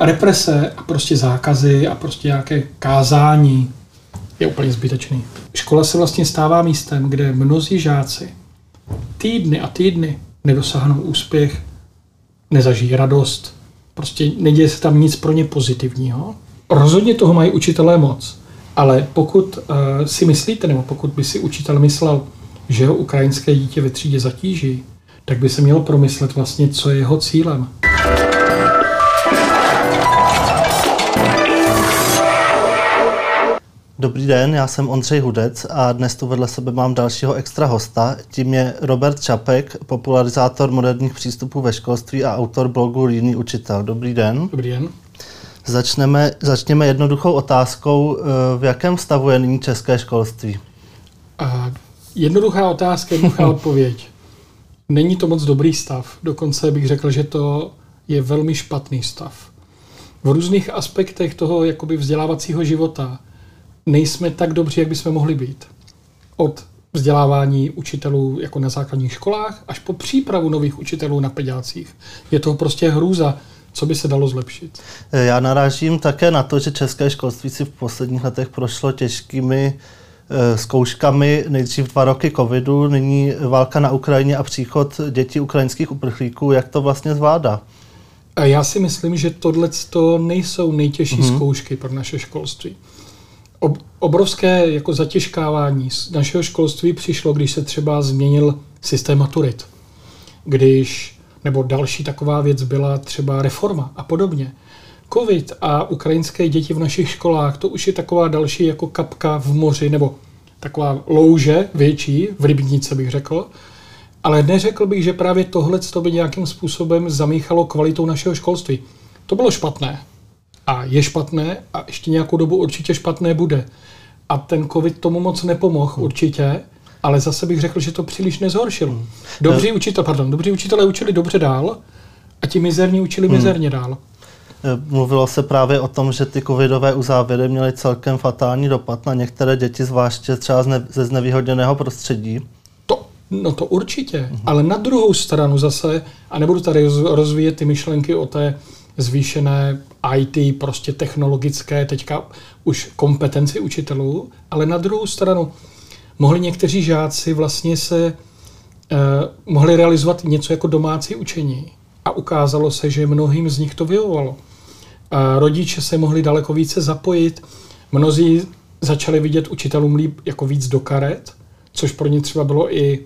represe a prostě zákazy a prostě nějaké kázání je úplně zbytečný. Škola se vlastně stává místem, kde mnozí žáci týdny a týdny nedosáhnou úspěch, nezažijí radost, prostě neděje se tam nic pro ně pozitivního. Rozhodně toho mají učitelé moc, ale pokud uh, si myslíte, nebo pokud by si učitel myslel, že ho ukrajinské dítě ve třídě zatíží, tak by se měl promyslet vlastně, co je jeho cílem. Dobrý den, já jsem Ondřej Hudec a dnes tu vedle sebe mám dalšího extra hosta. Tím je Robert Čapek, popularizátor moderních přístupů ve školství a autor blogu Jiný učitel. Dobrý den. Dobrý den. Začneme, začněme jednoduchou otázkou. V jakém stavu je nyní české školství? A jednoduchá otázka, jednoduchá odpověď. Není to moc dobrý stav. Dokonce bych řekl, že to je velmi špatný stav. V různých aspektech toho jakoby vzdělávacího života nejsme tak dobří, jak bychom mohli být. Od vzdělávání učitelů jako na základních školách až po přípravu nových učitelů na pedácích. Je to prostě hrůza, co by se dalo zlepšit. Já narážím také na to, že české školství si v posledních letech prošlo těžkými eh, zkouškami, nejdřív dva roky covidu, nyní válka na Ukrajině a příchod dětí ukrajinských uprchlíků. Jak to vlastně zvládá? A já si myslím, že tohle nejsou nejtěžší mm-hmm. zkoušky pro naše školství ob, obrovské jako zatěžkávání z našeho školství přišlo, když se třeba změnil systém maturit. Když, nebo další taková věc byla třeba reforma a podobně. Covid a ukrajinské děti v našich školách, to už je taková další jako kapka v moři, nebo taková louže větší, v rybnice bych řekl. Ale neřekl bych, že právě tohle by nějakým způsobem zamíchalo kvalitou našeho školství. To bylo špatné a je špatné a ještě nějakou dobu určitě špatné bude. A ten covid tomu moc nepomohl hmm. určitě, ale zase bych řekl, že to příliš nezhoršilo. Hmm. Dobří učitel, pardon, dobří učitelé učili dobře dál a ti mizerní učili hmm. mizerně dál. Eh, mluvilo se právě o tom, že ty covidové uzávěry měly celkem fatální dopad na některé děti, zvláště třeba ze znevýhodněného prostředí. To, no to určitě, hmm. ale na druhou stranu zase, a nebudu tady rozvíjet ty myšlenky o té zvýšené IT, prostě technologické, teďka už kompetenci učitelů, ale na druhou stranu mohli někteří žáci vlastně se eh, mohli realizovat něco jako domácí učení a ukázalo se, že mnohým z nich to vyhovovalo. Eh, rodiče se mohli daleko více zapojit, mnozí začali vidět učitelům líp jako víc do karet, což pro ně třeba bylo i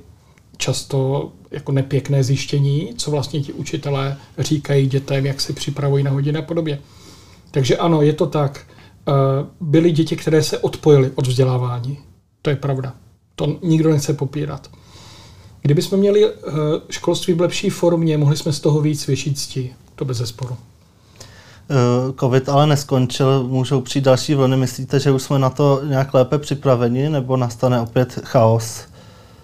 často jako nepěkné zjištění, co vlastně ti učitelé říkají dětem, jak se připravují na hodiny a podobně. Takže ano, je to tak. Eh, byly děti, které se odpojily od vzdělávání. To je pravda. To nikdo nechce popírat. Kdyby jsme měli eh, školství v lepší formě, mohli jsme z toho víc větší cti. To bez zesporu. Eh, Covid ale neskončil, můžou přijít další vlny. Myslíte, že už jsme na to nějak lépe připraveni, nebo nastane opět chaos?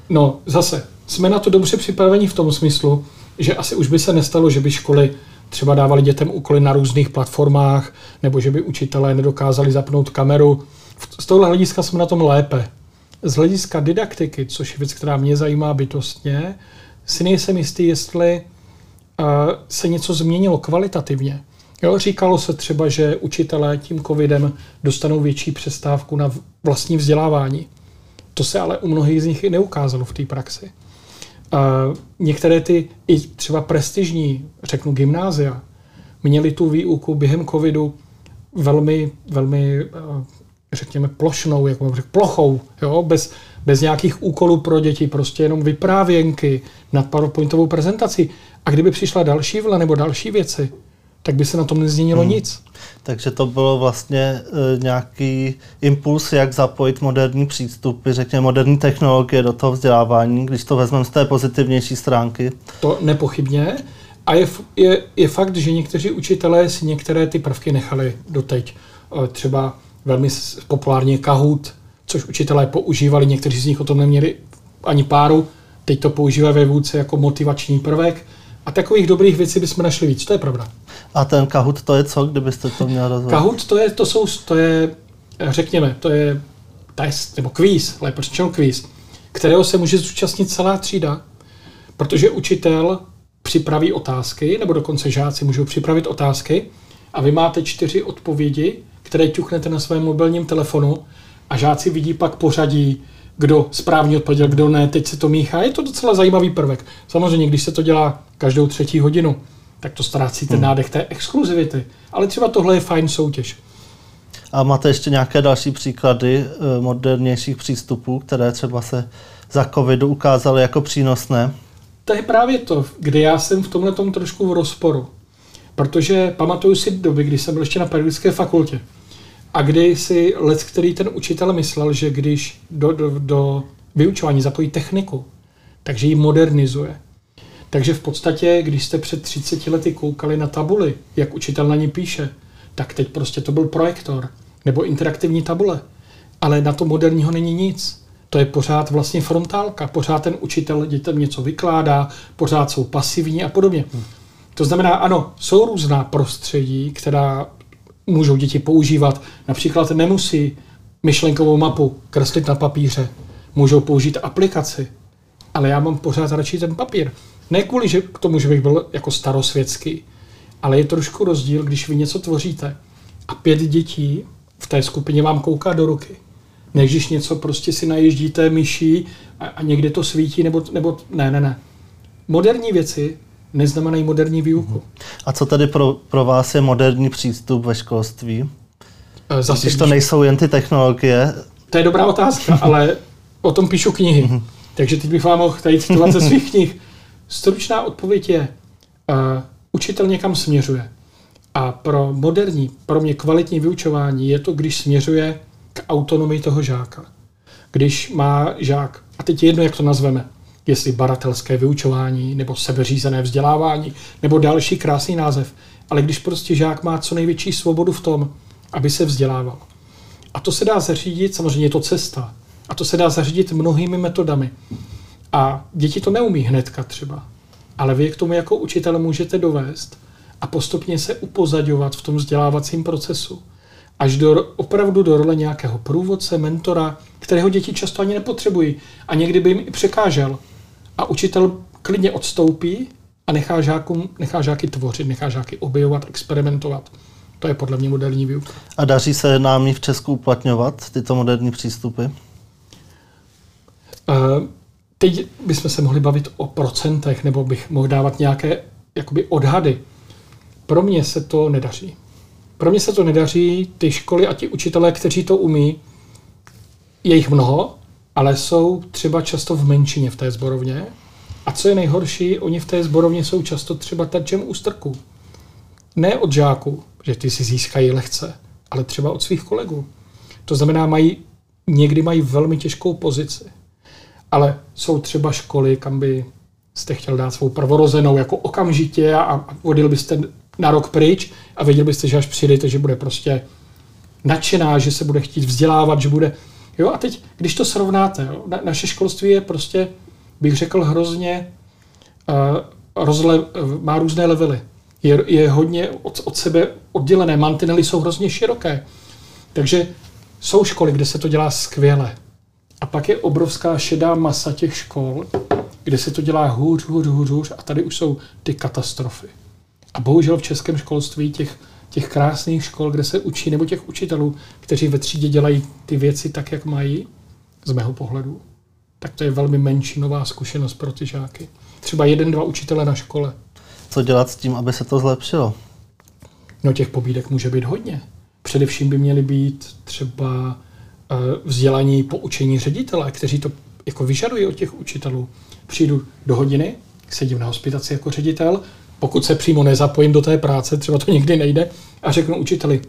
No, zase, jsme na to dobře připraveni v tom smyslu, že asi už by se nestalo, že by školy třeba dávali dětem úkoly na různých platformách, nebo že by učitelé nedokázali zapnout kameru. Z tohle hlediska jsme na tom lépe. Z hlediska didaktiky, což je věc, která mě zajímá bytostně, si nejsem jistý, jestli uh, se něco změnilo kvalitativně. Jo, říkalo se třeba, že učitelé tím covidem dostanou větší přestávku na vlastní vzdělávání. To se ale u mnohých z nich i neukázalo v té praxi. Některé ty i třeba prestižní, řeknu gymnázia, měly tu výuku během covidu velmi, velmi, uh, řekněme, plošnou, jako řekl, plochou, jo? Bez, bez nějakých úkolů pro děti, prostě jenom vyprávěnky nad PowerPointovou prezentací. A kdyby přišla další vla nebo další věci, tak by se na tom nezměnilo hmm. nic. Takže to bylo vlastně e, nějaký impuls, jak zapojit moderní přístupy, řekněme moderní technologie do toho vzdělávání, když to vezmeme z té pozitivnější stránky. To nepochybně. A je, je, je fakt, že někteří učitelé si některé ty prvky nechali doteď. E, třeba velmi populárně Kahoot, což učitelé používali, někteří z nich o tom neměli ani páru, teď to používají ve vůdce jako motivační prvek. A takových dobrých věcí bychom našli víc, to je pravda. A ten Kahoot to je co, kdybyste to měl rozhodnout? Kahoot to je, to jsou, to je, řekněme, to je test, nebo kvíz, lépe řečeno kvíz, kterého se může zúčastnit celá třída, protože učitel připraví otázky, nebo dokonce žáci můžou připravit otázky a vy máte čtyři odpovědi, které ťuknete na svém mobilním telefonu a žáci vidí pak pořadí, kdo správně odpověděl, kdo ne, teď se to míchá. Je to docela zajímavý prvek. Samozřejmě, když se to dělá každou třetí hodinu, tak to ztrácí ten hmm. nádech té exkluzivity. Ale třeba tohle je fajn soutěž. A máte ještě nějaké další příklady eh, modernějších přístupů, které třeba se za covidu ukázaly jako přínosné? To je právě to, kde já jsem v tomhle tom trošku v rozporu. Protože pamatuju si doby, kdy jsem byl ještě na pedagogické fakultě. A kdy si let, který ten učitel myslel, že když do, do, do vyučování zapojí techniku, takže ji modernizuje. Takže v podstatě, když jste před 30 lety koukali na tabuli, jak učitel na ní píše, tak teď prostě to byl projektor nebo interaktivní tabule. Ale na to moderního není nic. To je pořád vlastně frontálka, pořád ten učitel dětem něco vykládá, pořád jsou pasivní a podobně. To znamená, ano, jsou různá prostředí, která můžou děti používat. Například nemusí myšlenkovou mapu kreslit na papíře, můžou použít aplikaci, ale já mám pořád radši ten papír. Ne kvůli že k tomu, že bych byl jako starosvětský, ale je trošku rozdíl, když vy něco tvoříte a pět dětí v té skupině vám kouká do ruky. Než když něco prostě si naježdíte myší a, a někde to svítí, nebo, nebo ne, ne, ne. Moderní věci neznamenají moderní výuku. A co tedy pro, pro vás je moderní přístup ve školství? Eh, zase, když to nejsou jen ty technologie. To je dobrá otázka, ale o tom píšu knihy. Mhm. Takže teď bych vám mohl tady citovat ze svých knih. Stručná odpověď je, uh, učitel někam směřuje. A pro moderní, pro mě kvalitní vyučování je to, když směřuje k autonomii toho žáka. Když má žák, a teď je jedno, jak to nazveme, jestli baratelské vyučování, nebo sebeřízené vzdělávání, nebo další krásný název, ale když prostě žák má co největší svobodu v tom, aby se vzdělával. A to se dá zařídit, samozřejmě je to cesta, a to se dá zařídit mnohými metodami. A děti to neumí hnedka třeba, ale vy k tomu jako učitel můžete dovést a postupně se upozadovat v tom vzdělávacím procesu. Až do, opravdu do role nějakého průvodce, mentora, kterého děti často ani nepotřebují a někdy by jim i překážel. A učitel klidně odstoupí a nechá, žákům, nechá žáky tvořit, nechá žáky objevovat, experimentovat. To je podle mě moderní výuka. A daří se nám v Česku uplatňovat tyto moderní přístupy? Uh, teď bychom se mohli bavit o procentech, nebo bych mohl dávat nějaké jakoby odhady. Pro mě se to nedaří. Pro mě se to nedaří. Ty školy a ti učitelé, kteří to umí, je jich mnoho, ale jsou třeba často v menšině v té zborovně. A co je nejhorší, oni v té zborovně jsou často třeba terčem ústrku. Ne od žáků, že ty si získají lehce, ale třeba od svých kolegů. To znamená, mají, někdy mají velmi těžkou pozici. Ale jsou třeba školy, kam by jste chtěl dát svou prvorozenou jako okamžitě a, a odjel byste na rok pryč a věděl byste, že až přijdete, že bude prostě nadšená, že se bude chtít vzdělávat, že bude... Jo, a teď, když to srovnáte, jo, na, naše školství je prostě, bych řekl, hrozně uh, rozle, má různé levely. Je, je hodně od, od sebe oddělené, mantinely jsou hrozně široké. Takže jsou školy, kde se to dělá skvěle. A pak je obrovská šedá masa těch škol, kde se to dělá hůř, hůř, hůř, hůř a tady už jsou ty katastrofy. A bohužel v českém školství těch, těch krásných škol, kde se učí, nebo těch učitelů, kteří ve třídě dělají ty věci tak, jak mají, z mého pohledu, tak to je velmi menšinová zkušenost pro ty žáky. Třeba jeden, dva učitele na škole. Co dělat s tím, aby se to zlepšilo? No těch pobídek může být hodně. Především by měly být třeba eh, vzdělání poučení ředitele, kteří to jako vyžadují od těch učitelů. Přijdu do hodiny, sedím na hospitaci jako ředitel, pokud se přímo nezapojím do té práce, třeba to nikdy nejde, a řeknu učiteli,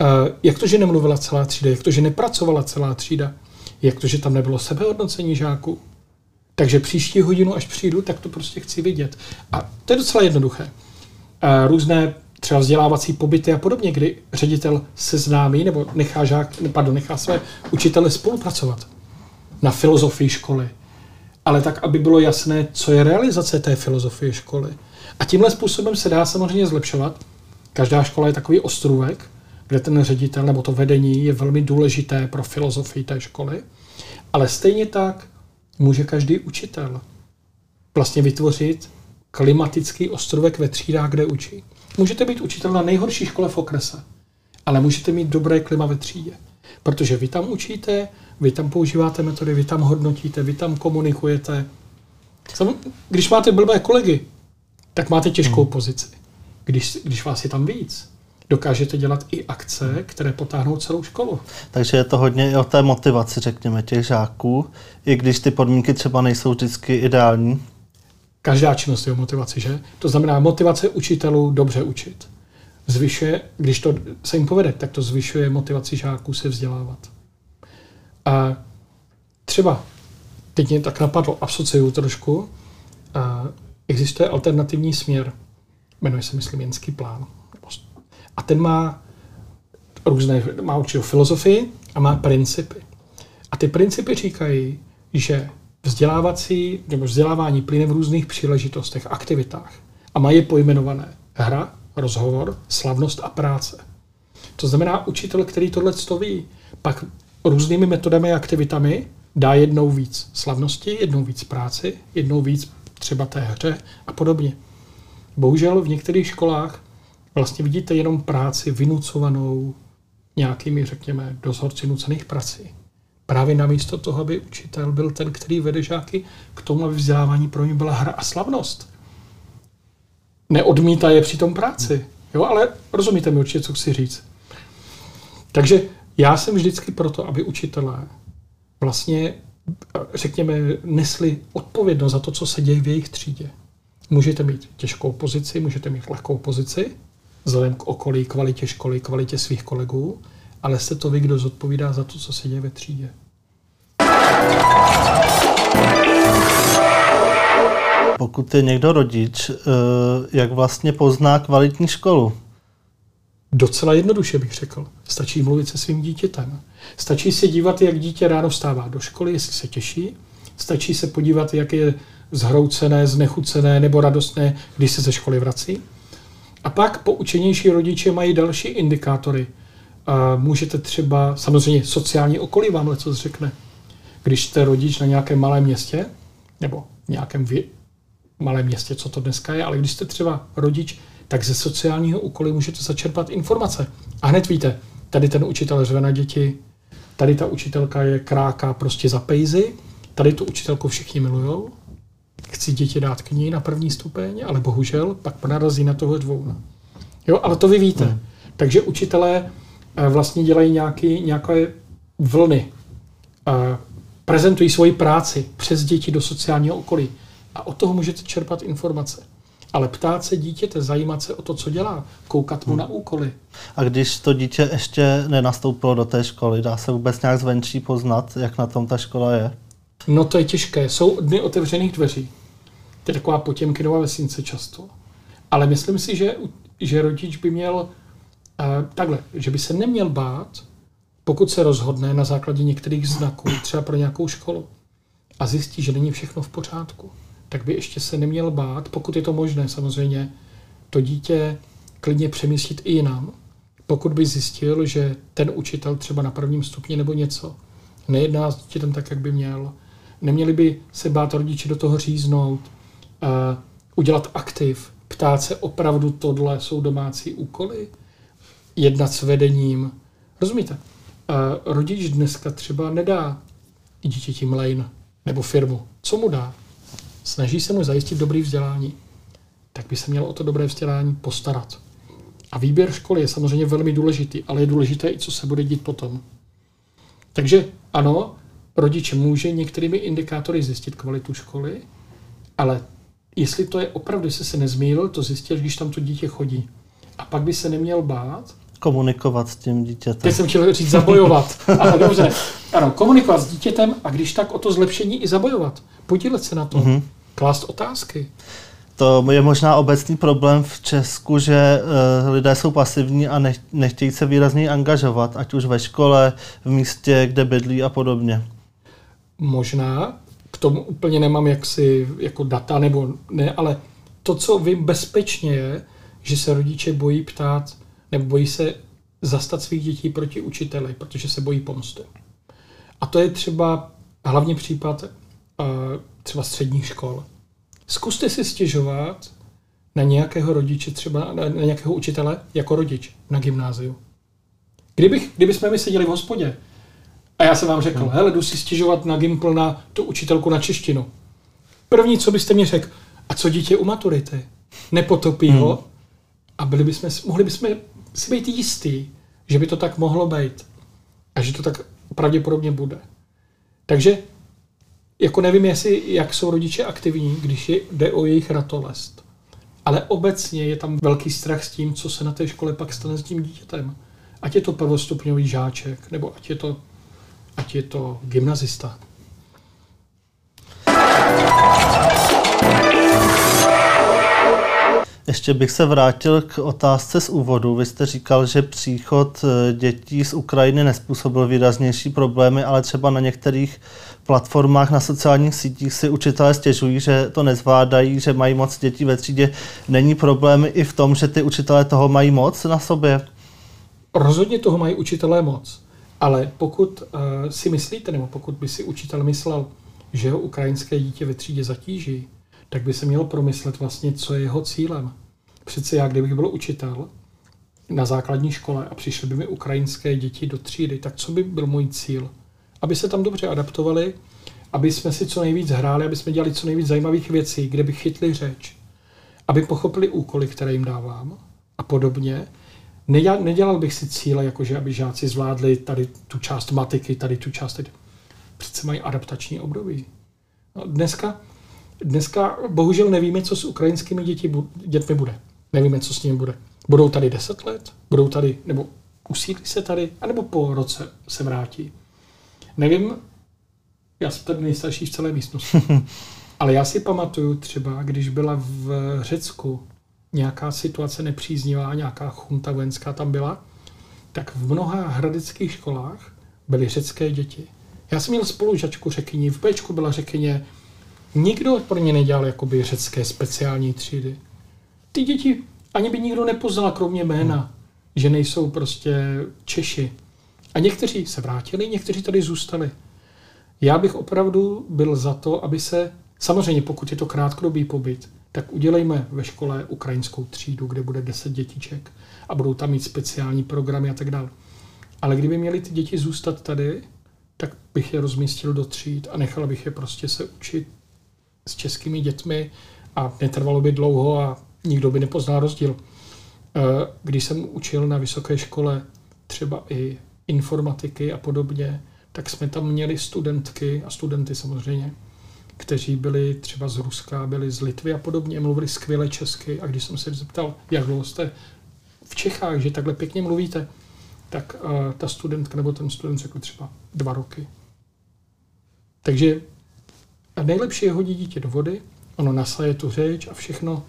eh, jak to, že nemluvila celá třída, jak to, že nepracovala celá třída, jak to, že tam nebylo sebehodnocení žáků. Takže příští hodinu, až přijdu, tak to prostě chci vidět. A to je docela jednoduché. Eh, různé třeba vzdělávací pobyty a podobně, kdy ředitel seznámí nebo nechá, žák, pardon, nechá své učitele spolupracovat na filozofii školy. Ale tak, aby bylo jasné, co je realizace té filozofie školy a tímhle způsobem se dá samozřejmě zlepšovat. Každá škola je takový ostrůvek, kde ten ředitel nebo to vedení je velmi důležité pro filozofii té školy. Ale stejně tak může každý učitel vlastně vytvořit klimatický ostrovek ve třídách, kde učí. Můžete být učitel na nejhorší škole v okrese, ale můžete mít dobré klima ve třídě. Protože vy tam učíte, vy tam používáte metody, vy tam hodnotíte, vy tam komunikujete. Když máte blbé kolegy, tak máte těžkou hmm. pozici. Když, když vás je tam víc, dokážete dělat i akce, které potáhnou celou školu. Takže je to hodně i o té motivaci, řekněme, těch žáků, i když ty podmínky třeba nejsou vždycky ideální. Každá činnost je o motivaci, že? To znamená motivace učitelů dobře učit. Zvyšuje, když to se jim povede, tak to zvyšuje motivaci žáků se vzdělávat. A třeba, teď mě tak napadlo, asociuju trošku, a existuje alternativní směr, jmenuje se, myslím, Jenský plán. A ten má různé, má určitou filozofii a má principy. A ty principy říkají, že vzdělávací nebo vzdělávání plyne v různých příležitostech, aktivitách a mají je pojmenované hra, rozhovor, slavnost a práce. To znamená, učitel, který tohle ví, pak různými metodami a aktivitami dá jednou víc slavnosti, jednou víc práci, jednou víc třeba té hře a podobně. Bohužel v některých školách vlastně vidíte jenom práci vynucovanou nějakými, řekněme, dozorci nucených prací. Právě namísto toho, aby učitel byl ten, který vede žáky k tomu, aby vzdělávání pro ně byla hra a slavnost. Neodmítá je při tom práci. Jo, ale rozumíte mi určitě, co chci říct. Takže já jsem vždycky proto, aby učitelé vlastně, řekněme, nesli odpovědnost za to, co se děje v jejich třídě. Můžete mít těžkou pozici, můžete mít lehkou pozici, vzhledem k okolí, kvalitě školy, kvalitě svých kolegů, ale jste to vy, kdo zodpovídá za to, co se děje ve třídě. Pokud je někdo rodič, eh, jak vlastně pozná kvalitní školu? Docela jednoduše bych řekl. Stačí mluvit se svým dítětem. Stačí se dívat, jak dítě ráno vstává do školy, jestli se těší. Stačí se podívat, jak je zhroucené, znechucené nebo radostné, když se ze školy vrací. A pak poučenější rodiče mají další indikátory. A můžete třeba, samozřejmě sociální okolí vám něco řekne. Když jste rodič na nějakém malém městě, nebo nějakém vě- malém městě, co to dneska je, ale když jste třeba rodič, tak ze sociálního okolí můžete začerpat informace. A hned víte, tady ten učitel řve na děti, tady ta učitelka je kráka prostě za pejzy, tady tu učitelku všichni milujou, chci děti dát k ní na první stupeň, ale bohužel pak narazí na toho dvou. Jo, ale to vy víte. Hmm. Takže učitelé eh, vlastně dělají nějaký, nějaké vlny. A prezentují svoji práci přes děti do sociálního okolí. A od toho můžete čerpat informace. Ale ptát se dítěte, zajímat se o to, co dělá, koukat mu hmm. na úkoly. A když to dítě ještě nenastoupilo do té školy, dá se vůbec nějak zvenčí poznat, jak na tom ta škola je? No to je těžké. Jsou dny otevřených dveří. To je taková potěmkinová vesnice často. Ale myslím si, že, že rodič by měl uh, takhle, že by se neměl bát, pokud se rozhodne na základě některých znaků, třeba pro nějakou školu, a zjistí, že není všechno v pořádku, tak by ještě se neměl bát, pokud je to možné samozřejmě, to dítě klidně přemístit i jinam, pokud by zjistil, že ten učitel třeba na prvním stupni nebo něco nejedná s dítětem tak, jak by měl, neměli by se bát rodiče do toho říznout, uh, udělat aktiv, ptát se opravdu tohle jsou domácí úkoly, jednat s vedením. Rozumíte? Uh, rodič dneska třeba nedá dítěti mlejn nebo firmu. Co mu dá? Snaží se mu zajistit dobrý vzdělání. Tak by se měl o to dobré vzdělání postarat. A výběr školy je samozřejmě velmi důležitý, ale je důležité i, co se bude dít potom. Takže ano, rodič může některými indikátory zjistit kvalitu školy, ale jestli to je opravdu, jestli se nezmýlil, to zjistil, když tam to dítě chodí. A pak by se neměl bát. Komunikovat s tím dítětem. Teď jsem chtěl říct zabojovat. Ale dobře. Ano, komunikovat s dítětem a když tak o to zlepšení i zabojovat. Podílet se na to. Mm-hmm. Klást otázky. To je možná obecný problém v Česku, že uh, lidé jsou pasivní a nech, nechtějí se výrazněji angažovat, ať už ve škole, v místě, kde bydlí a podobně. Možná, k tomu úplně nemám jaksi jako data nebo ne, ale to, co vím bezpečně je, že se rodiče bojí ptát nebo bojí se zastat svých dětí proti učiteli, protože se bojí pomsty. A to je třeba hlavně případ třeba středních škol. Zkuste si stěžovat na nějakého rodiče, třeba na, na nějakého učitele jako rodič na gymnáziu. Kdybych, kdyby jsme my seděli v hospodě a já jsem vám řekl, hmm. hele, jdu si stěžovat na Gimpl na tu učitelku na češtinu. První, co byste mi řekl, a co dítě u maturity? Nepotopí hmm. ho? A byli bychom, mohli bychom si být jistý, že by to tak mohlo být. A že to tak pravděpodobně bude. Takže jako nevím, jestli, jak jsou rodiče aktivní, když je, jde o jejich ratolest. Ale obecně je tam velký strach s tím, co se na té škole pak stane s tím dítětem. Ať je to prvostupňový žáček, nebo ať je to, ať je to gymnazista. Ještě bych se vrátil k otázce z úvodu. Vy jste říkal, že příchod eh, dětí z Ukrajiny nespůsobil výraznější problémy, ale třeba na některých platformách na sociálních sítích si učitelé stěžují, že to nezvládají, že mají moc dětí ve třídě. Není problém i v tom, že ty učitelé toho mají moc na sobě? Rozhodně toho mají učitelé moc. Ale pokud uh, si myslíte, nebo pokud by si učitel myslel, že ho ukrajinské dítě ve třídě zatíží, tak by se měl promyslet vlastně, co je jeho cílem. Přece já, kdybych byl učitel na základní škole a přišly by mi ukrajinské děti do třídy, tak co by byl můj cíl? Aby se tam dobře adaptovali, aby jsme si co nejvíc hráli, aby jsme dělali co nejvíc zajímavých věcí, kde by chytli řeč, aby pochopili úkoly, které jim dávám a podobně. Nedělal, bych si cíle, jakože aby žáci zvládli tady tu část matiky, tady tu část. Tady. Přece mají adaptační období. No, dneska Dneska bohužel nevíme, co s ukrajinskými děti, dětmi bude. Nevíme, co s nimi bude. Budou tady 10 let? Budou tady, nebo usídlí se tady? A nebo po roce se vrátí? Nevím, já jsem tady nejstarší v celé místnosti. Ale já si pamatuju třeba, když byla v Řecku nějaká situace nepříznivá, nějaká chunta vojenská tam byla, tak v mnoha hradeckých školách byly řecké děti. Já jsem měl spolužačku řekyni, v Bčku byla řekyně, Nikdo pro ně nedělal jakoby řecké speciální třídy. Ty děti ani by nikdo nepoznal, kromě jména, hmm. že nejsou prostě Češi. A někteří se vrátili, někteří tady zůstali. Já bych opravdu byl za to, aby se, samozřejmě pokud je to krátkodobý pobyt, tak udělejme ve škole ukrajinskou třídu, kde bude 10 dětiček a budou tam mít speciální programy a tak dále. Ale kdyby měly ty děti zůstat tady, tak bych je rozmístil do tříd a nechal bych je prostě se učit s českými dětmi a netrvalo by dlouho a nikdo by nepoznal rozdíl. Eh, když jsem učil na vysoké škole třeba i informatiky a podobně, tak jsme tam měli studentky a studenty samozřejmě, kteří byli třeba z Ruska, byli z Litvy a podobně, mluvili skvěle česky a když jsem se zeptal, jak dlouho jste v Čechách, že takhle pěkně mluvíte, tak uh, ta studentka nebo ten student řekl třeba dva roky. Takže a nejlepší je hodit dítě do vody, ono nasaje tu řeč a všechno.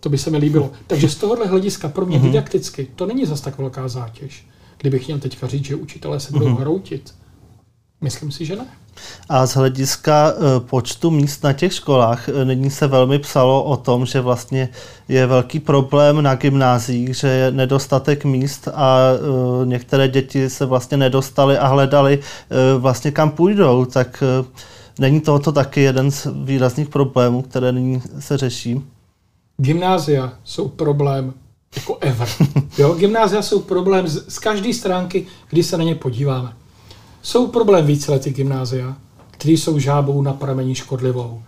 To by se mi líbilo. Takže z tohohle hlediska pro mě mm-hmm. didakticky to není zas tak velká zátěž. Kdybych měl teďka říct, že učitelé se budou mm-hmm. hroutit, myslím si, že ne. A z hlediska e, počtu míst na těch školách, e, nyní se velmi psalo o tom, že vlastně je velký problém na gymnáziích, že je nedostatek míst a e, některé děti se vlastně nedostaly a hledali vlastně kam půjdou. Tak Není tohoto taky jeden z výrazných problémů, které nyní se řeší? Gymnázia jsou problém jako ever. Jo? Gymnázia jsou problém z, z každé stránky, kdy se na ně podíváme. Jsou problém víceletí gymnázia, které jsou žábou na pramení škodlivou.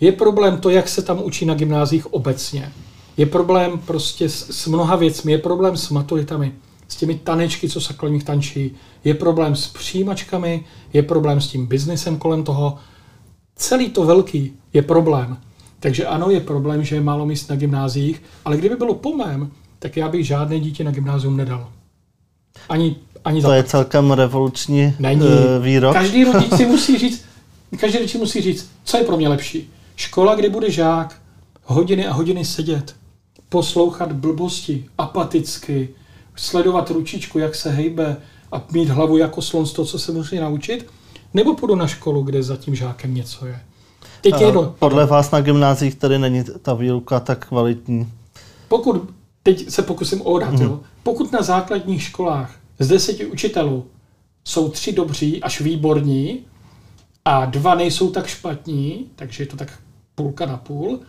Je problém to, jak se tam učí na gymnázích obecně. Je problém prostě s, s mnoha věcmi, je problém s maturitami, s těmi tanečky, co se kolem nich tančí, je problém s přijímačkami, je problém s tím biznesem kolem toho. Celý to velký je problém. Takže ano, je problém, že je málo míst na gymnáziích, ale kdyby bylo po mém, tak já bych žádné dítě na gymnázium nedal. Ani, ani to je celkem revoluční Není. Uh, výrok. Každý rodič si musí říct, každý rodič musí říct, co je pro mě lepší. Škola, kde bude žák hodiny a hodiny sedět, poslouchat blbosti, apaticky, sledovat ručičku, jak se hejbe a mít hlavu jako slon z toho, co se musí naučit, nebo půjdu na školu, kde za tím žákem něco je. Teď je do... Podle vás na gymnázích tady není ta výuka tak kvalitní? Pokud, teď se pokusím odat, mm. jo, pokud na základních školách z deseti učitelů jsou tři dobří až výborní a dva nejsou tak špatní, takže je to tak půlka na půl,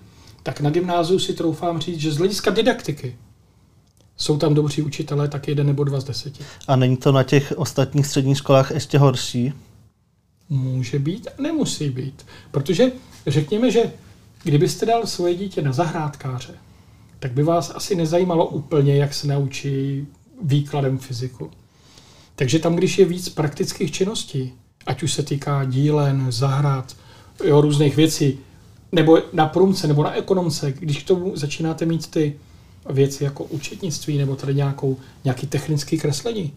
tak na gymnáziu si troufám říct, že z hlediska didaktiky jsou tam dobří učitelé, tak jeden nebo dva z deseti. A není to na těch ostatních středních školách ještě horší? Může být a nemusí být. Protože řekněme, že kdybyste dal svoje dítě na zahrádkáře, tak by vás asi nezajímalo úplně, jak se naučí výkladem fyziku. Takže tam, když je víc praktických činností, ať už se týká dílen, zahrad, jo, různých věcí, nebo na průmce, nebo na ekonomce, když k tomu začínáte mít ty věci jako účetnictví, nebo tady nějakou, nějaký technický kreslení,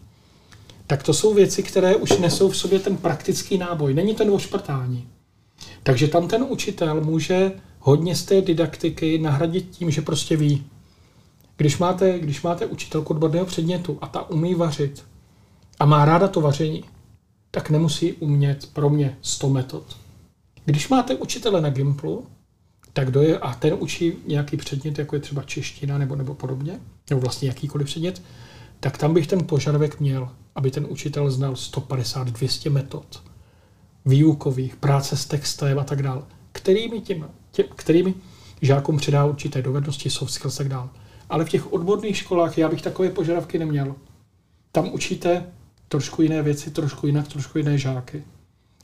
tak to jsou věci, které už nesou v sobě ten praktický náboj. Není ten ošprtání. Takže tam ten učitel může hodně z té didaktiky nahradit tím, že prostě ví. Když máte, když máte učitelku odborného předmětu a ta umí vařit a má ráda to vaření, tak nemusí umět pro mě 100 metod. Když máte učitele na Gimplu, tak kdo je, a ten učí nějaký předmět, jako je třeba čeština nebo, nebo podobně, nebo vlastně jakýkoliv předmět, tak tam bych ten požadavek měl, aby ten učitel znal 150-200 metod výukových, práce s textem a tak dále, kterými, těm, těm, kterými žákům předá určité dovednosti, soft skills a tak dále. Ale v těch odborných školách já bych takové požadavky neměl. Tam učíte trošku jiné věci, trošku jinak, trošku jiné žáky.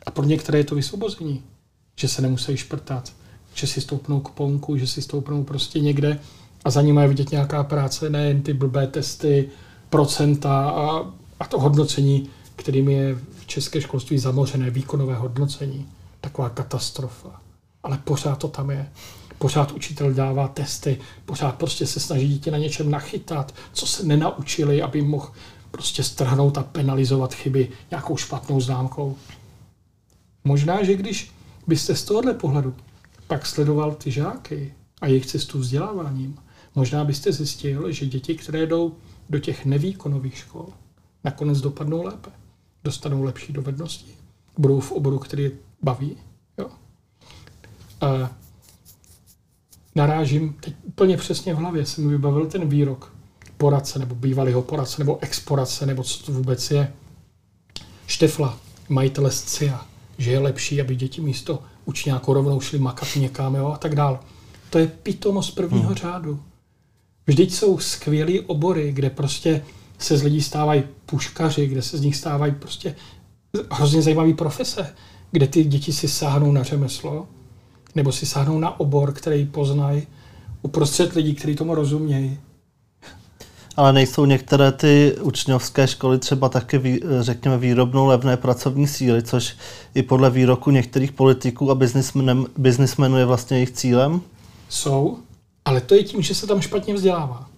A pro některé je to vysvobození, že se nemusí šprtat, že si stoupnou k ponku, že si stoupnou prostě někde a za ním je vidět nějaká práce, nejen ty blbé testy, procenta a, a to hodnocení, kterým je v české školství zamořené výkonové hodnocení. Taková katastrofa. Ale pořád to tam je. Pořád učitel dává testy, pořád prostě se snaží dítě na něčem nachytat, co se nenaučili, aby mohl prostě strhnout a penalizovat chyby nějakou špatnou známkou. Možná, že když byste z tohohle pohledu pak sledoval ty žáky a jejich cestu vzděláváním, možná byste zjistil, že děti, které jdou do těch nevýkonových škol, nakonec dopadnou lépe. Dostanou lepší dovednosti, budou v oboru, který je baví. Jo? A narážím teď úplně přesně v hlavě, jsem mi vybavil ten výrok poradce, nebo bývalého poradce, nebo exporadce, nebo co to vůbec je. Štefla, majitele SCIA, že je lepší, aby děti místo učňáků rovnou šli makat někam jo, a tak dál. To je pitomost prvního hmm. řádu. Vždyť jsou skvělé obory, kde prostě se z lidí stávají puškaři, kde se z nich stávají prostě hrozně zajímavé profese, kde ty děti si sáhnou na řemeslo, nebo si sáhnou na obor, který poznají, uprostřed lidí, kteří tomu rozumějí. Ale nejsou některé ty učňovské školy třeba taky, řekněme, výrobnou levné pracovní síly, což i podle výroku některých politiků a biznismenů je vlastně jejich cílem? Jsou, ale to je tím, že se tam špatně vzdělává.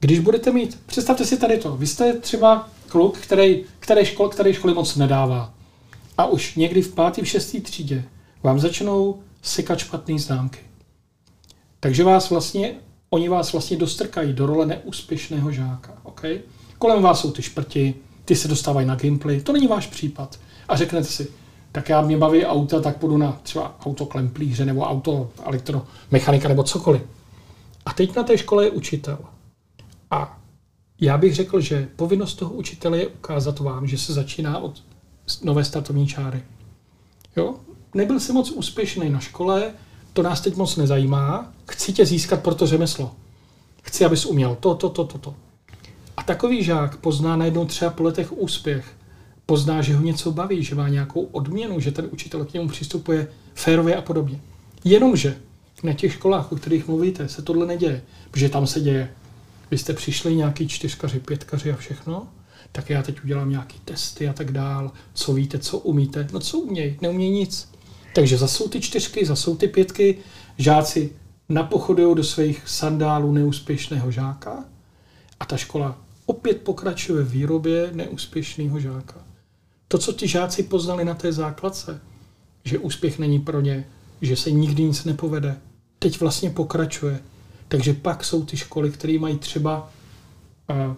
Když budete mít, představte si tady to, vy jste třeba kluk, který, který, škol, který školy moc nedává. A už někdy v pátý, v šestý třídě vám začnou sykat špatné známky. Takže vás vlastně, oni vás vlastně dostrkají do role neúspěšného žáka. Okay? Kolem vás jsou ty šprti, ty se dostávají na gameplay, to není váš případ. A řeknete si, tak já mě baví auta, tak půjdu na třeba auto klemplíře nebo auto elektromechanika nebo cokoliv. A teď na té škole je učitel. A já bych řekl, že povinnost toho učitele je ukázat vám, že se začíná od nové startovní čáry. Jo? Nebyl jsi moc úspěšný na škole, to nás teď moc nezajímá, chci tě získat pro to řemeslo. Chci, abys uměl to, to, to, to, to. A takový žák pozná najednou třeba po letech úspěch, pozná, že ho něco baví, že má nějakou odměnu, že ten učitel k němu přistupuje férově a podobně. Jenomže na těch školách, o kterých mluvíte, se tohle neděje, protože tam se děje. Vy jste přišli nějaký čtyřkaři, pětkaři a všechno, tak já teď udělám nějaký testy a tak dál, co víte, co umíte. No co umějí? Neumějí nic. Takže zase jsou ty čtyřky, zase jsou ty pětky, žáci napochodují do svých sandálů neúspěšného žáka a ta škola opět pokračuje v výrobě neúspěšného žáka. To, co ti žáci poznali na té základce, že úspěch není pro ně, že se nikdy nic nepovede, teď vlastně pokračuje. Takže pak jsou ty školy, které mají třeba uh,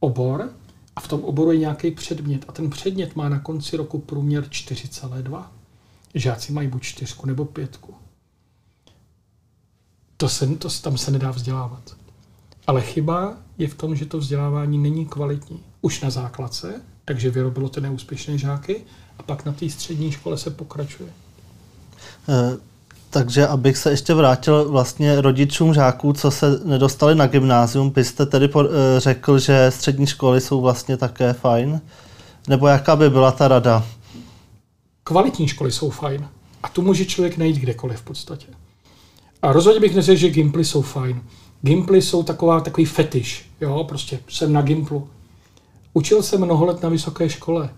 obor a v tom oboru je nějaký předmět a ten předmět má na konci roku průměr 4,2. Žáci mají buď čtyřku nebo pětku. To se, to, tam se nedá vzdělávat. Ale chyba je v tom, že to vzdělávání není kvalitní. Už na základce, takže vyrobilo ty neúspěšné žáky a pak na té střední škole se pokračuje. Eh, Takže abych se ještě vrátil vlastně rodičům žáků, co se nedostali na gymnázium, byste tedy eh, řekl, že střední školy jsou vlastně také fajn? Nebo jaká by byla ta rada? Kvalitní školy jsou fajn. A tu může člověk najít kdekoliv v podstatě. A rozhodně bych neřekl, že Gimply jsou fajn. Gimply jsou taková, takový fetiš. Jo, prostě jsem na Gimplu. Učil jsem mnoho let na vysoké škole.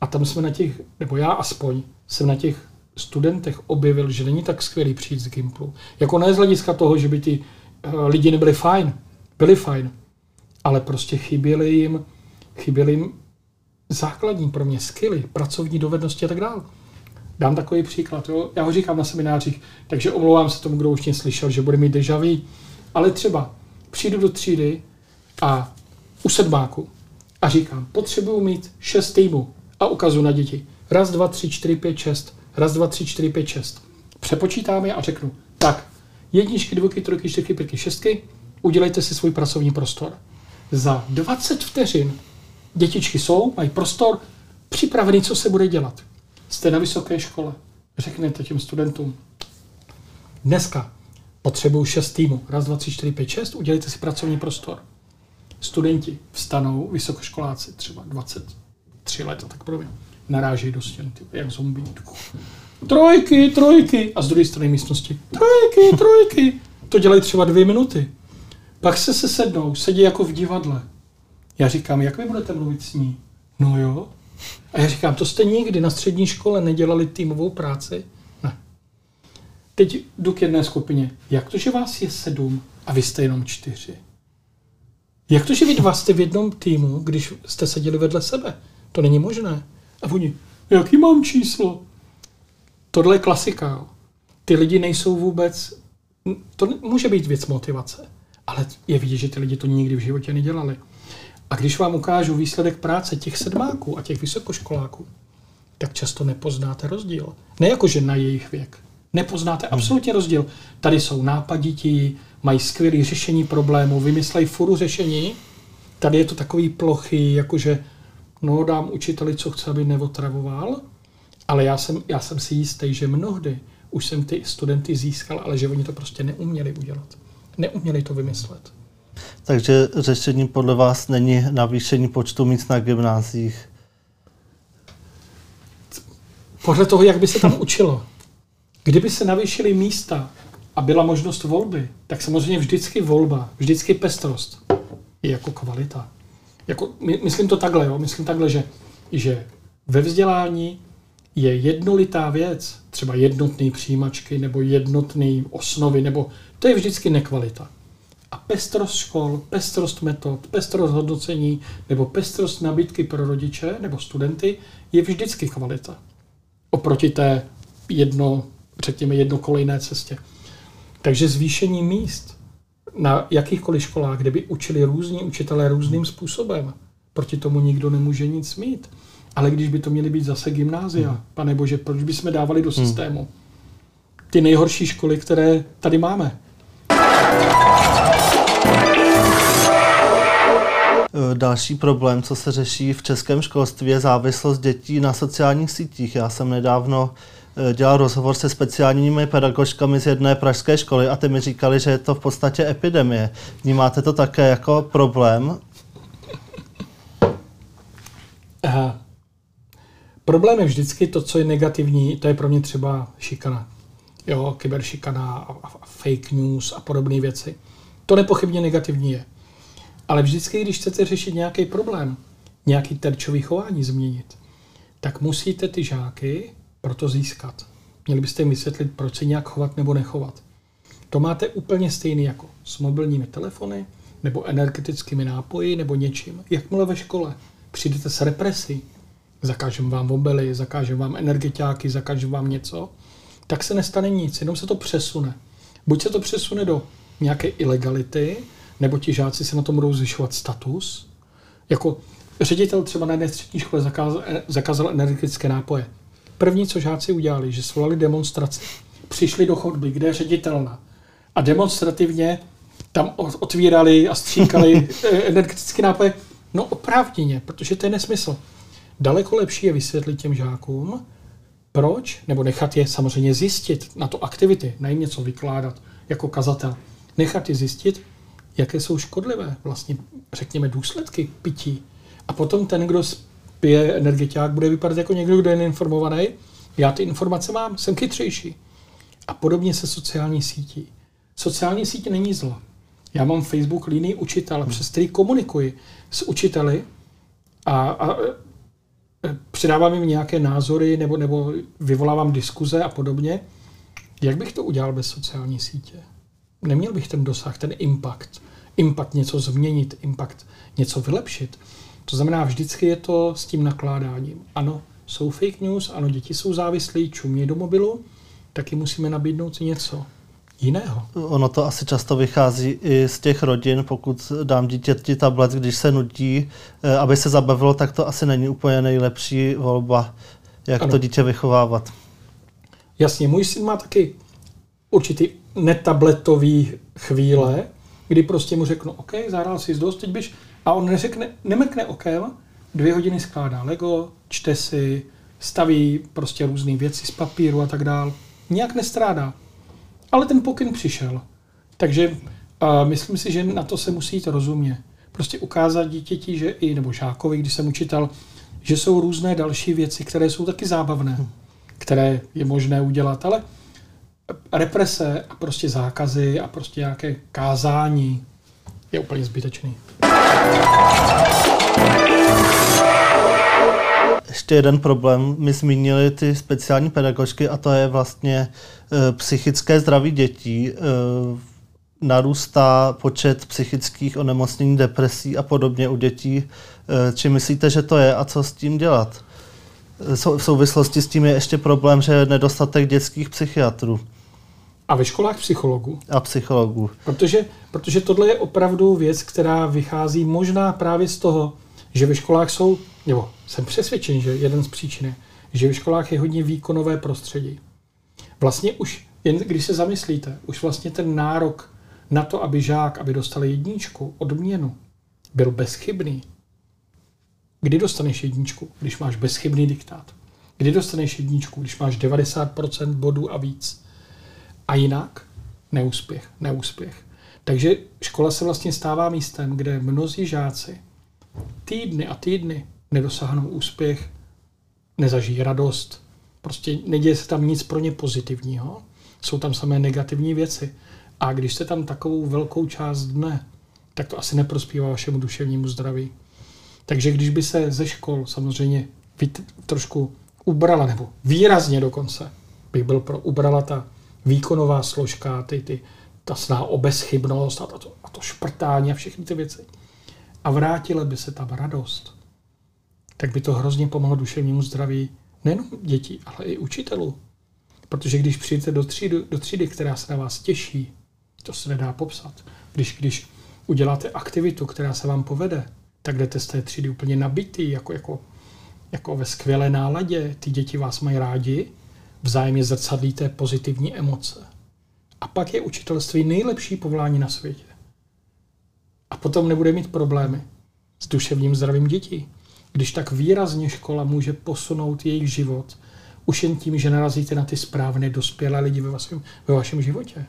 A tam jsme na těch, nebo já aspoň, jsem na těch studentech objevil, že není tak skvělý přijít z Gimplu. Jako ne z hlediska toho, že by ty uh, lidi nebyli fajn. Byli fajn. Ale prostě chyběly jim, chyběly jim základní pro mě skily, pracovní dovednosti a tak dále. Dám takový příklad. Jo? Já ho říkám na seminářích, takže omlouvám se tomu, kdo už mě slyšel, že bude mít deja vu. Ale třeba přijdu do třídy a u sedmáku a říkám, potřebuju mít šest týmů a ukazu na děti. Raz, dva, tři, čtyři, pět, šest. Raz, dva, tři, čtyři, pět, šest. Přepočítám je a řeknu, tak, jedničky, dvojky, trojky, čtyřky, pětky, šestky, udělejte si svůj pracovní prostor. Za 20 vteřin dětičky jsou, mají prostor, připravený, co se bude dělat. Jste na vysoké škole, řeknete těm studentům, dneska potřebuju šest týmů, raz, dva, tři, čtyři, pět, šest, udělejte si pracovní prostor. Studenti vstanou, vysokoškoláci, třeba 23 let a tak podobně, narážejí do stěn, jak zombie. Trojky, trojky. A z druhé strany místnosti, trojky, trojky. To dělají třeba dvě minuty. Pak se se sednou, sedí jako v divadle. Já říkám, jak vy budete mluvit s ní? No jo. A já říkám, to jste nikdy na střední škole nedělali týmovou práci? Ne. Teď jdu k jedné skupině. Jak to, že vás je sedm a vy jste jenom čtyři? Jak to, že vy dva jste v jednom týmu, když jste seděli vedle sebe? To není možné. A oni, jaký mám číslo? Tohle je klasika. Jo. Ty lidi nejsou vůbec... To může být věc motivace, ale je vidět, že ty lidi to nikdy v životě nedělali. A když vám ukážu výsledek práce těch sedmáků a těch vysokoškoláků, tak často nepoznáte rozdíl. Ne jako, že na jejich věk. Nepoznáte hmm. absolutně rozdíl. Tady jsou nápadití, mají skvělé řešení problémů, vymyslejí furu řešení. Tady je to takový plochy, jakože no dám učiteli, co chce, aby neotravoval, ale já jsem, já jsem si jistý, že mnohdy už jsem ty studenty získal, ale že oni to prostě neuměli udělat. Neuměli to vymyslet. Takže řešení podle vás není navýšení počtu míst na gymnázích? Podle toho, jak by se tam učilo. Kdyby se navýšily místa a byla možnost volby, tak samozřejmě vždycky volba, vždycky pestrost je jako kvalita. Jako, my, myslím to takhle, jo? myslím takhle, že, že ve vzdělání je jednolitá věc, třeba jednotné přijímačky nebo jednotné osnovy, nebo to je vždycky nekvalita. A pestrost škol, pestrost metod, pestrost hodnocení nebo pestrost nabídky pro rodiče nebo studenty je vždycky kvalita. Oproti té jedno, řekněme, jednokolejné cestě. Takže zvýšení míst na jakýchkoliv školách, kde by učili různí učitelé různým způsobem, proti tomu nikdo nemůže nic mít. Ale když by to měly být zase gymnázia, hmm. pane bože, proč bychom dávali do hmm. systému ty nejhorší školy, které tady máme? Eh, další problém, co se řeší v českém školství, je závislost dětí na sociálních sítích. Já jsem nedávno eh, dělal rozhovor se speciálními pedagožkami z jedné pražské školy a ty mi říkali, že je to v podstatě epidemie. Vnímáte to také jako problém? Aha. Problém je vždycky to, co je negativní, to je pro mě třeba šikana. Jo, kyberšikana a fake news a podobné věci. To nepochybně negativní je. Ale vždycky, když chcete řešit nějaký problém, nějaký terčový chování změnit, tak musíte ty žáky proto získat. Měli byste jim vysvětlit, proč se nějak chovat nebo nechovat. To máte úplně stejný jako s mobilními telefony, nebo energetickými nápoji, nebo něčím. Jakmile ve škole přijdete s represí, zakážeme vám obely, zakážeme vám energetiáky, zakážeme vám něco, tak se nestane nic, jenom se to přesune. Buď se to přesune do nějaké ilegality, nebo ti žáci se na tom budou zvyšovat status. Jako ředitel třeba na jedné střední škole zakázal, zakázal energetické nápoje. První, co žáci udělali, že svolali demonstraci. Přišli do chodby, kde je ředitelna. A demonstrativně tam otvírali a stříkali energetické nápoje. No oprávněně, protože to je nesmysl. Daleko lepší je vysvětlit těm žákům, proč, nebo nechat je samozřejmě zjistit na to aktivity, ne jim něco vykládat jako kazatel, nechat je zjistit, jaké jsou škodlivé vlastně, řekněme, důsledky pití. A potom ten, kdo pije energetiák, bude vypadat jako někdo, kdo je neinformovaný. Já ty informace mám, jsem chytřejší. A podobně se sociální sítí. Sociální sítě není zlo. Já mám Facebook linii učitel, přes který komunikuji s učiteli a, a předávám jim nějaké názory nebo, nebo vyvolávám diskuze a podobně. Jak bych to udělal bez sociální sítě? Neměl bych ten dosah, ten impact. Impact něco změnit, impact něco vylepšit. To znamená, vždycky je to s tím nakládáním. Ano, jsou fake news, ano, děti jsou závislí, čumí do mobilu, taky musíme nabídnout něco jiného. Ono to asi často vychází i z těch rodin, pokud dám dítěti tablet, když se nutí, eh, aby se zabavilo, tak to asi není úplně nejlepší volba, jak ano. to dítě vychovávat. Jasně, můj syn má taky určitý netabletový chvíle, kdy prostě mu řeknu, OK, zahrál si dost, teď byš, a on neřekne, nemrkne okem, dvě hodiny skládá Lego, čte si, staví prostě různé věci z papíru a tak dál. Nijak nestrádá. Ale ten pokyn přišel. Takže uh, myslím si, že na to se musí jít rozumně. Prostě ukázat dítěti, že i, nebo žákovi, když jsem učitel, že jsou různé další věci, které jsou taky zábavné, které je možné udělat, ale represe a prostě zákazy a prostě nějaké kázání je úplně zbytečný. Ještě jeden problém. My zmínili ty speciální pedagožky a to je vlastně e, psychické zdraví dětí. E, narůstá počet psychických onemocnění, depresí a podobně u dětí. E, či myslíte, že to je a co s tím dělat? V souvislosti s tím je ještě problém, že je nedostatek dětských psychiatrů. A ve školách psychologů. A psychologů. Protože, protože tohle je opravdu věc, která vychází možná právě z toho, že ve školách jsou, nebo jsem přesvědčen, že jeden z příčin je, že ve školách je hodně výkonové prostředí. Vlastně už, jen když se zamyslíte, už vlastně ten nárok na to, aby žák, aby dostal jedničku, odměnu, byl bezchybný. Kdy dostaneš jedničku, když máš bezchybný diktát? Kdy dostaneš jedničku, když máš 90% bodů a víc? A jinak neúspěch, neúspěch. Takže škola se vlastně stává místem, kde mnozí žáci týdny a týdny nedosáhnou úspěch, nezažijí radost, prostě neděje se tam nic pro ně pozitivního, jsou tam samé negativní věci. A když jste tam takovou velkou část dne, tak to asi neprospívá vašemu duševnímu zdraví. Takže když by se ze škol samozřejmě trošku ubrala, nebo výrazně dokonce, bych byl pro ubrala ta výkonová složka, ty, ty, ta sná obezchybnost a to, a to šprtání a všechny ty věci. A vrátila by se tam radost, tak by to hrozně pomohlo duševnímu zdraví nejen dětí, ale i učitelů. Protože když přijdete do třídy, do třídy, která se na vás těší, to se nedá popsat. Když, když uděláte aktivitu, která se vám povede, tak jdete z té třídy úplně nabitý, jako, jako, jako ve skvělé náladě. Ty děti vás mají rádi vzájemně zrcadlíte pozitivní emoce. A pak je učitelství nejlepší povolání na světě. A potom nebude mít problémy s duševním zdravím dětí. Když tak výrazně škola může posunout jejich život, už jen tím, že narazíte na ty správné dospělé lidi ve vašem, ve vašem životě.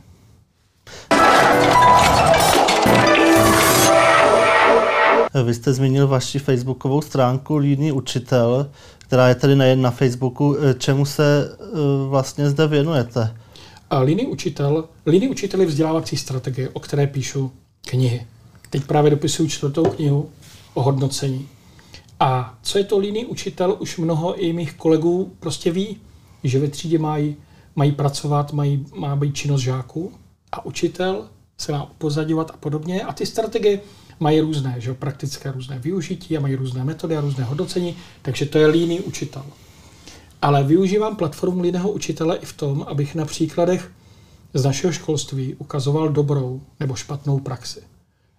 Vy jste zmínil vaši facebookovou stránku Líný učitel která je tedy nejen na Facebooku. Eh, čemu se eh, vlastně zde věnujete? Líný učitel, Líný učitel je vzdělávací strategie, o které píšu knihy. Teď právě dopisuju čtvrtou knihu o hodnocení. A co je to líný učitel, už mnoho i mých kolegů prostě ví, že ve třídě mají, mají pracovat, mají, má být činnost žáků a učitel se má upozadovat a podobně. A ty strategie mají různé, že praktické různé využití a mají různé metody a různé hodnocení, takže to je líný učitel. Ale využívám platformu líného učitele i v tom, abych na příkladech z našeho školství ukazoval dobrou nebo špatnou praxi.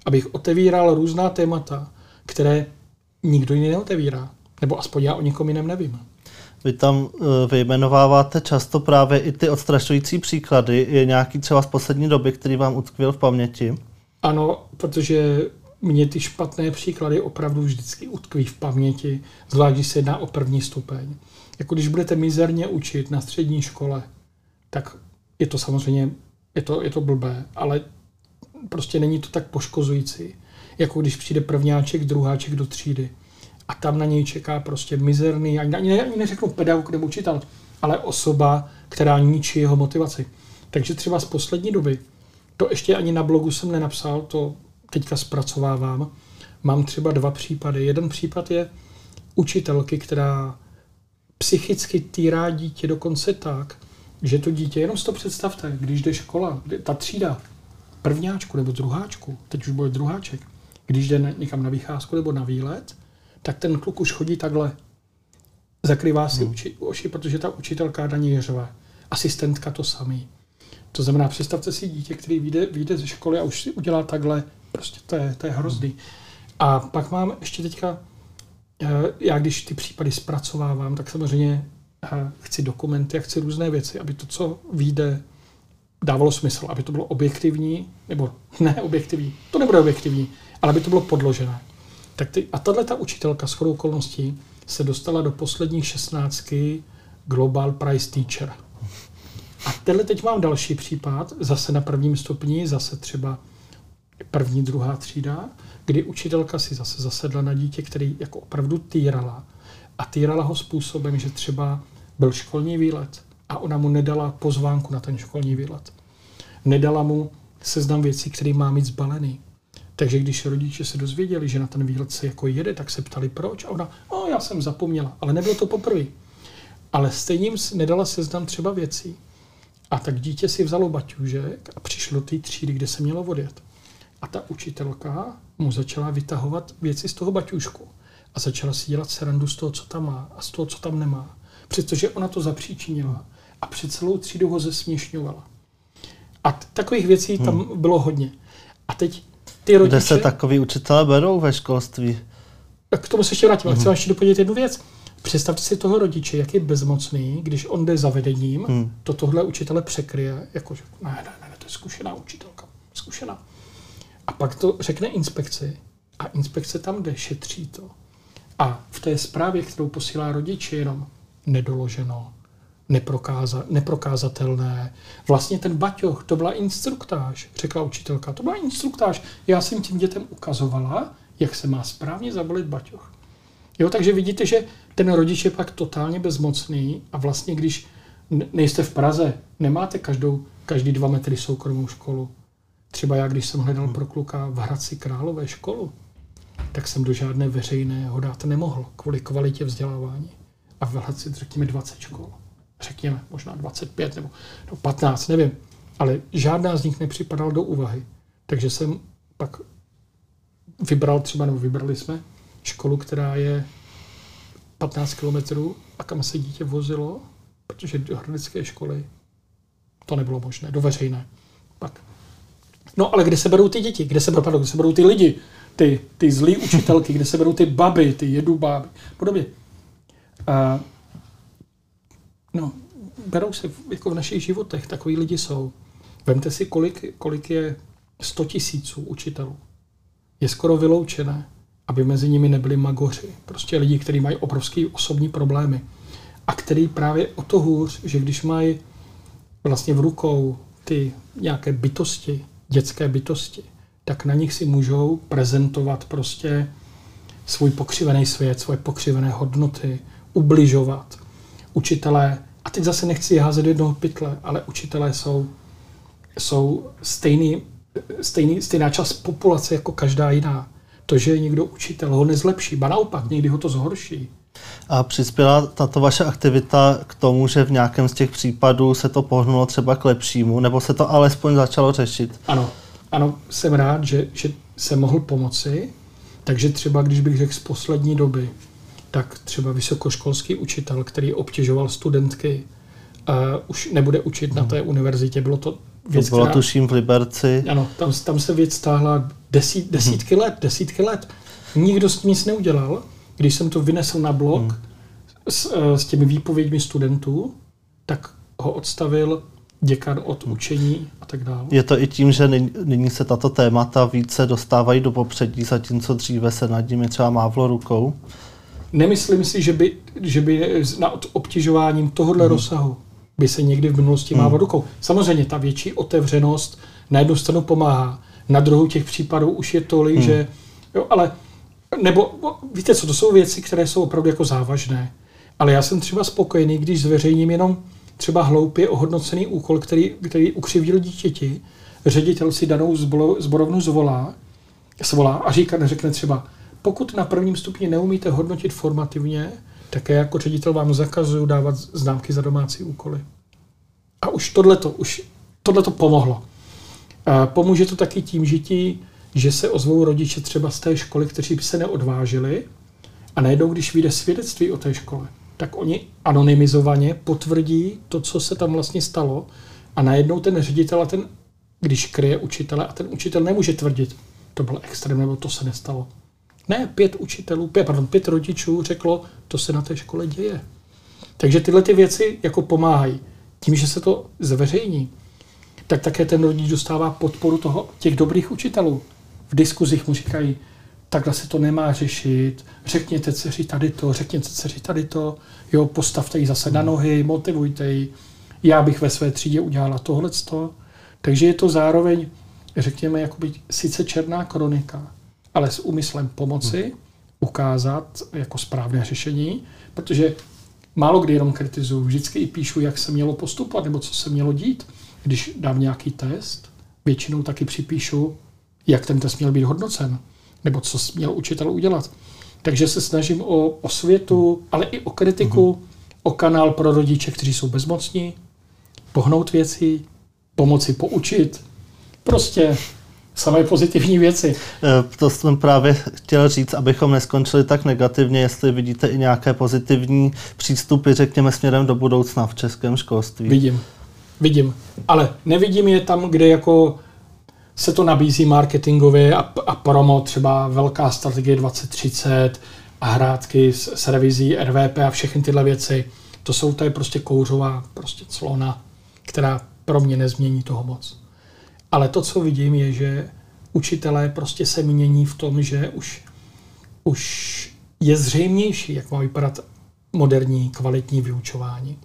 Abych otevíral různá témata, které nikdo jiný neotevírá. Nebo aspoň já o nikom jiném nevím. Vy tam eh, vyjmenováváte často právě i ty odstrašující příklady. Je nějaký třeba z poslední doby, který vám utkvěl v paměti? Ano, protože mě ty špatné příklady opravdu vždycky utkví v paměti, zvlášť když se jedná o první stupeň. Jako když budete mizerně učit na střední škole, tak je to samozřejmě, je to, je to blbé, ale prostě není to tak poškozující, jako když přijde prvňáček, druháček do třídy a tam na něj čeká prostě mizerný, ani, ani, ani neřeknu pedagog nebo učitel, ale osoba, která ničí jeho motivaci. Takže třeba z poslední doby, to ještě ani na blogu jsem nenapsal, to teďka zpracovávám, mám třeba dva případy. Jeden případ je učitelky, která psychicky týrá dítě dokonce tak, že to dítě, jenom si to představte, když jde škola, ta třída, prvňáčku nebo druháčku, teď už bude druháček, když jde někam na vycházku nebo na výlet, tak ten kluk už chodí takhle. Zakrývá si hmm. uči, oči, protože ta učitelka na něj řve. Asistentka to samý. To znamená, představte si dítě, který vyjde, vyjde ze školy a už si udělá takhle. Prostě to je, to je hrozný. A pak mám ještě teďka, eh, já když ty případy zpracovávám, tak samozřejmě eh, chci dokumenty, chci různé věci, aby to, co vyjde, dávalo smysl, aby to bylo objektivní, nebo ne objektivní, to nebude objektivní, ale aby to bylo podložené. Tak ty, a tahle ta učitelka s okolností se dostala do posledních šestnáctky Global Prize Teacher. A tenhle teď mám další případ, zase na prvním stupni, zase třeba první, druhá třída, kdy učitelka si zase zasedla na dítě, který jako opravdu týrala. A týrala ho způsobem, že třeba byl školní výlet a ona mu nedala pozvánku na ten školní výlet. Nedala mu seznam věcí, které má mít zbalený. Takže když rodiče se dozvěděli, že na ten výlet se jako jede, tak se ptali proč a ona, no já jsem zapomněla, ale nebylo to poprvé. Ale stejně jim nedala seznam třeba věcí. A tak dítě si vzalo baťužek a přišlo do té třídy, kde se mělo odjet. A ta učitelka mu začala vytahovat věci z toho baťušku. A začala si dělat srandu z toho, co tam má a z toho, co tam nemá. Přestože ona to zapříčinila. A před celou třídu ho zesměšňovala. A t- takových věcí tam hmm. bylo hodně. A teď ty rodiče... Kde se takový učitelé berou ve školství? K tomu se ještě vrátím, ale chci vám ještě doplnit jednu věc. Představte si toho rodiče, jak je bezmocný, když on jde za vedením, hmm. to tohle učitele překryje, jakože ne, ne, ne, to je zkušená učitelka, zkušená. A pak to řekne inspekci a inspekce tam jde, šetří to. A v té zprávě, kterou posílá rodiče, jenom nedoloženo, neprokáza, neprokázatelné. Vlastně ten baťoch, to byla instruktáž, řekla učitelka. To byla instruktáž. Já jsem tím dětem ukazovala, jak se má správně zabalit baťoch. Jo, takže vidíte, že ten rodič je pak totálně bezmocný a vlastně, když nejste v Praze, nemáte každou, každý dva metry soukromou školu. Třeba já, když jsem hledal pro kluka v Hradci Králové školu, tak jsem do žádné veřejné ho dát nemohl kvůli kvalitě vzdělávání. A v Hradci řekněme 20 škol řekněme, možná 25 nebo, nebo 15, nevím. Ale žádná z nich nepřipadala do úvahy. Takže jsem pak vybral třeba, nebo vybrali jsme školu, která je 15 kilometrů a kam se dítě vozilo, protože do hradecké školy to nebylo možné, do veřejné. Pak. No ale kde se berou ty děti? Kde se, berou, kde se berou ty lidi? Ty, ty zlý učitelky, kde se berou ty baby, ty jedu báby, podobně. A No, berou se jako v našich životech, takový lidi jsou. Vemte si, kolik, kolik je 100 tisíců učitelů. Je skoro vyloučené, aby mezi nimi nebyli magoři. Prostě lidi, kteří mají obrovské osobní problémy. A který právě o to hůř, že když mají vlastně v rukou ty nějaké bytosti, dětské bytosti, tak na nich si můžou prezentovat prostě svůj pokřivený svět, svoje pokřivené hodnoty, ubližovat, učitelé, a teď zase nechci házet do jednoho pytle, ale učitelé jsou, jsou stejný, stejný, stejná část populace jako každá jiná. To, že je někdo učitel, ho nezlepší, ba naopak, někdy ho to zhorší. A přispěla tato vaše aktivita k tomu, že v nějakém z těch případů se to pohnulo třeba k lepšímu, nebo se to alespoň začalo řešit? Ano, ano, jsem rád, že, že jsem mohl pomoci. Takže třeba, když bych řekl z poslední doby, tak třeba vysokoškolský učitel, který obtěžoval studentky, uh, už nebude učit hmm. na té univerzitě. Bylo to věc, to bylo která, tuším v Liberci. Ano, tam, tam se věc stáhla desít, desítky hmm. let, desítky let. Nikdo s tím nic neudělal. Když jsem to vynesl na blog hmm. s, uh, s těmi výpověďmi studentů, tak ho odstavil děkan od učení a tak dále. Je to i tím, že nyní se tato témata více dostávají do popředí, zatímco dříve se nad nimi třeba mávlo rukou? Nemyslím si, že by, že by nad obtěžováním tohohle hmm. rozsahu by se někdy v minulosti mávlo hmm. rukou. Samozřejmě ta větší otevřenost na jednu stranu pomáhá, na druhou těch případů už je tolik, hmm. že jo, ale nebo víte co, to jsou věci, které jsou opravdu jako závažné. Ale já jsem třeba spokojený, když zveřejním jenom třeba hloupě ohodnocený úkol, který, který ukřivil dítěti, ředitel si danou zborovnu zvolá, zvolá a říká, řekne třeba, pokud na prvním stupni neumíte hodnotit formativně, tak já jako ředitel vám zakazuju dávat známky za domácí úkoly. A už tohleto, už tohleto pomohlo. Pomůže to taky tím, že, ti, že se ozvou rodiče třeba z té školy, kteří by se neodvážili a najednou, když vyjde svědectví o té škole, tak oni anonymizovaně potvrdí to, co se tam vlastně stalo a najednou ten ředitel a ten, když kryje učitele a ten učitel nemůže tvrdit, to byl extrém nebo to se nestalo. Ne, pět učitelů, pět, pardon, pět rodičů řeklo, to se na té škole děje. Takže tyhle ty věci jako pomáhají. Tím, že se to zveřejní, tak také ten rodič dostává podporu toho, těch dobrých učitelů. V diskuzích mu říkají, takhle se to nemá řešit, řekněte dceři tady to, řekněte dceři tady to, jo, postavte ji zase na nohy, motivujte ji, já bych ve své třídě udělala tohleto. Takže je to zároveň, řekněme, jakoby sice černá kronika, ale s úmyslem pomoci, ukázat jako správné řešení, protože málo kdy jenom kritizuju, vždycky i píšu, jak se mělo postupovat nebo co se mělo dít. Když dám nějaký test, většinou taky připíšu, jak ten test měl být hodnocen nebo co měl učitel udělat. Takže se snažím o osvětu, ale i o kritiku, mm-hmm. o kanál pro rodiče, kteří jsou bezmocní, pohnout věci, pomoci poučit. Prostě samé pozitivní věci. Eh, to jsem právě chtěl říct, abychom neskončili tak negativně, jestli vidíte i nějaké pozitivní přístupy, řekněme, směrem do budoucna v českém školství. Vidím, vidím. Ale nevidím je tam, kde jako se to nabízí marketingově a, a promo, třeba velká strategie 2030 a hrátky s, s revizí RVP a všechny tyhle věci. To jsou tady prostě kouřová prostě clona, která pro mě nezmění toho moc. Ale to, co vidím, je, že učitelé prostě se mění v tom, že už, už je zřejmější, jak má vypadat moderní, kvalitní vyučování.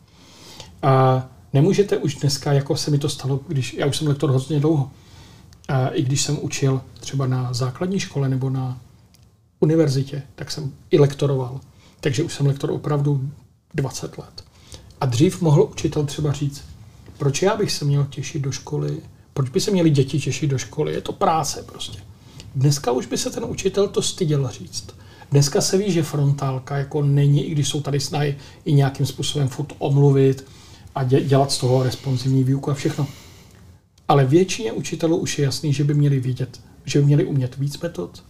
A nemůžete už dneska, jako se mi to stalo, když já už jsem lektor hodně dlouho, i když jsem učil třeba na základní škole nebo na univerzitě, tak jsem i lektoroval. Takže už jsem lektor opravdu 20 let. A dřív mohl učitel třeba říct, proč já bych se měl těšit do školy, proč by se měli děti těšit do školy, je to práce prostě. Dneska už by se ten učitel to styděl říct. Dneska se ví, že frontálka jako není, i když jsou tady snahy i nějakým způsobem furt omluvit a dělat z toho responsivní výuku a všechno. Ale většině učitelů už je jasný, že by měli vidět, že by měli umět víc metod.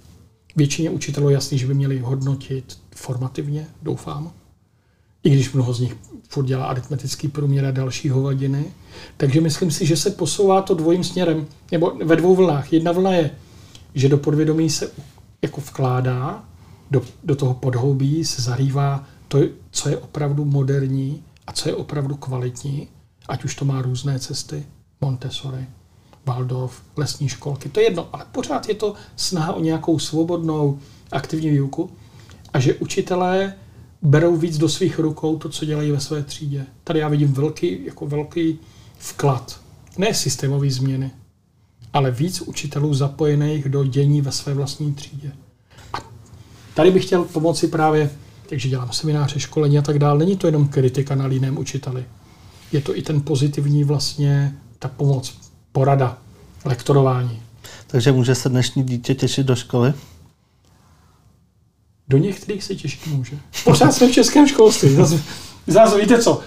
Většině učitelů je jasný, že by měli hodnotit formativně, doufám. I když mnoho z nich furt dělá aritmetický průměr a další hovadiny. Takže myslím si, že se posouvá to dvojím směrem, nebo ve dvou vlnách. Jedna vlna je, že do podvědomí se jako vkládá, do, do toho podhoubí se zarývá to, co je opravdu moderní a co je opravdu kvalitní, ať už to má různé cesty. Montessori, Waldorf, lesní školky, to je jedno, ale pořád je to snaha o nějakou svobodnou aktivní výuku a že učitelé berou víc do svých rukou to, co dělají ve své třídě. Tady já vidím velký, jako velký vklad. Ne systémové změny, ale víc učitelů zapojených do dění ve své vlastní třídě. A tady bych chtěl pomoci právě, takže dělám semináře, školení a tak dále. Není to jenom kritika na jiném učiteli. Je to i ten pozitivní vlastně ta pomoc, porada, lektorování. Takže může se dnešní dítě těšit do školy? Do některých se těšit může. Pořád jsme v českém školství. Zase, zase víte co?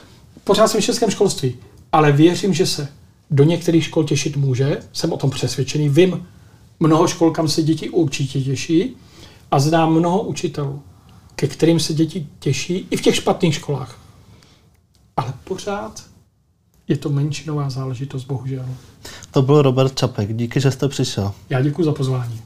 Pořád jsme v českém školství. Ale věřím, že se do některých škol těšit může. Jsem o tom přesvědčený. Vím mnoho škol, kam se děti určitě těší. A znám mnoho učitelů, ke kterým se děti těší i v těch špatných školách. Ale pořád je to menšinová záležitost, bohužel. To byl Robert Čapek. Díky, že jste přišel. Já děkuji za pozvání.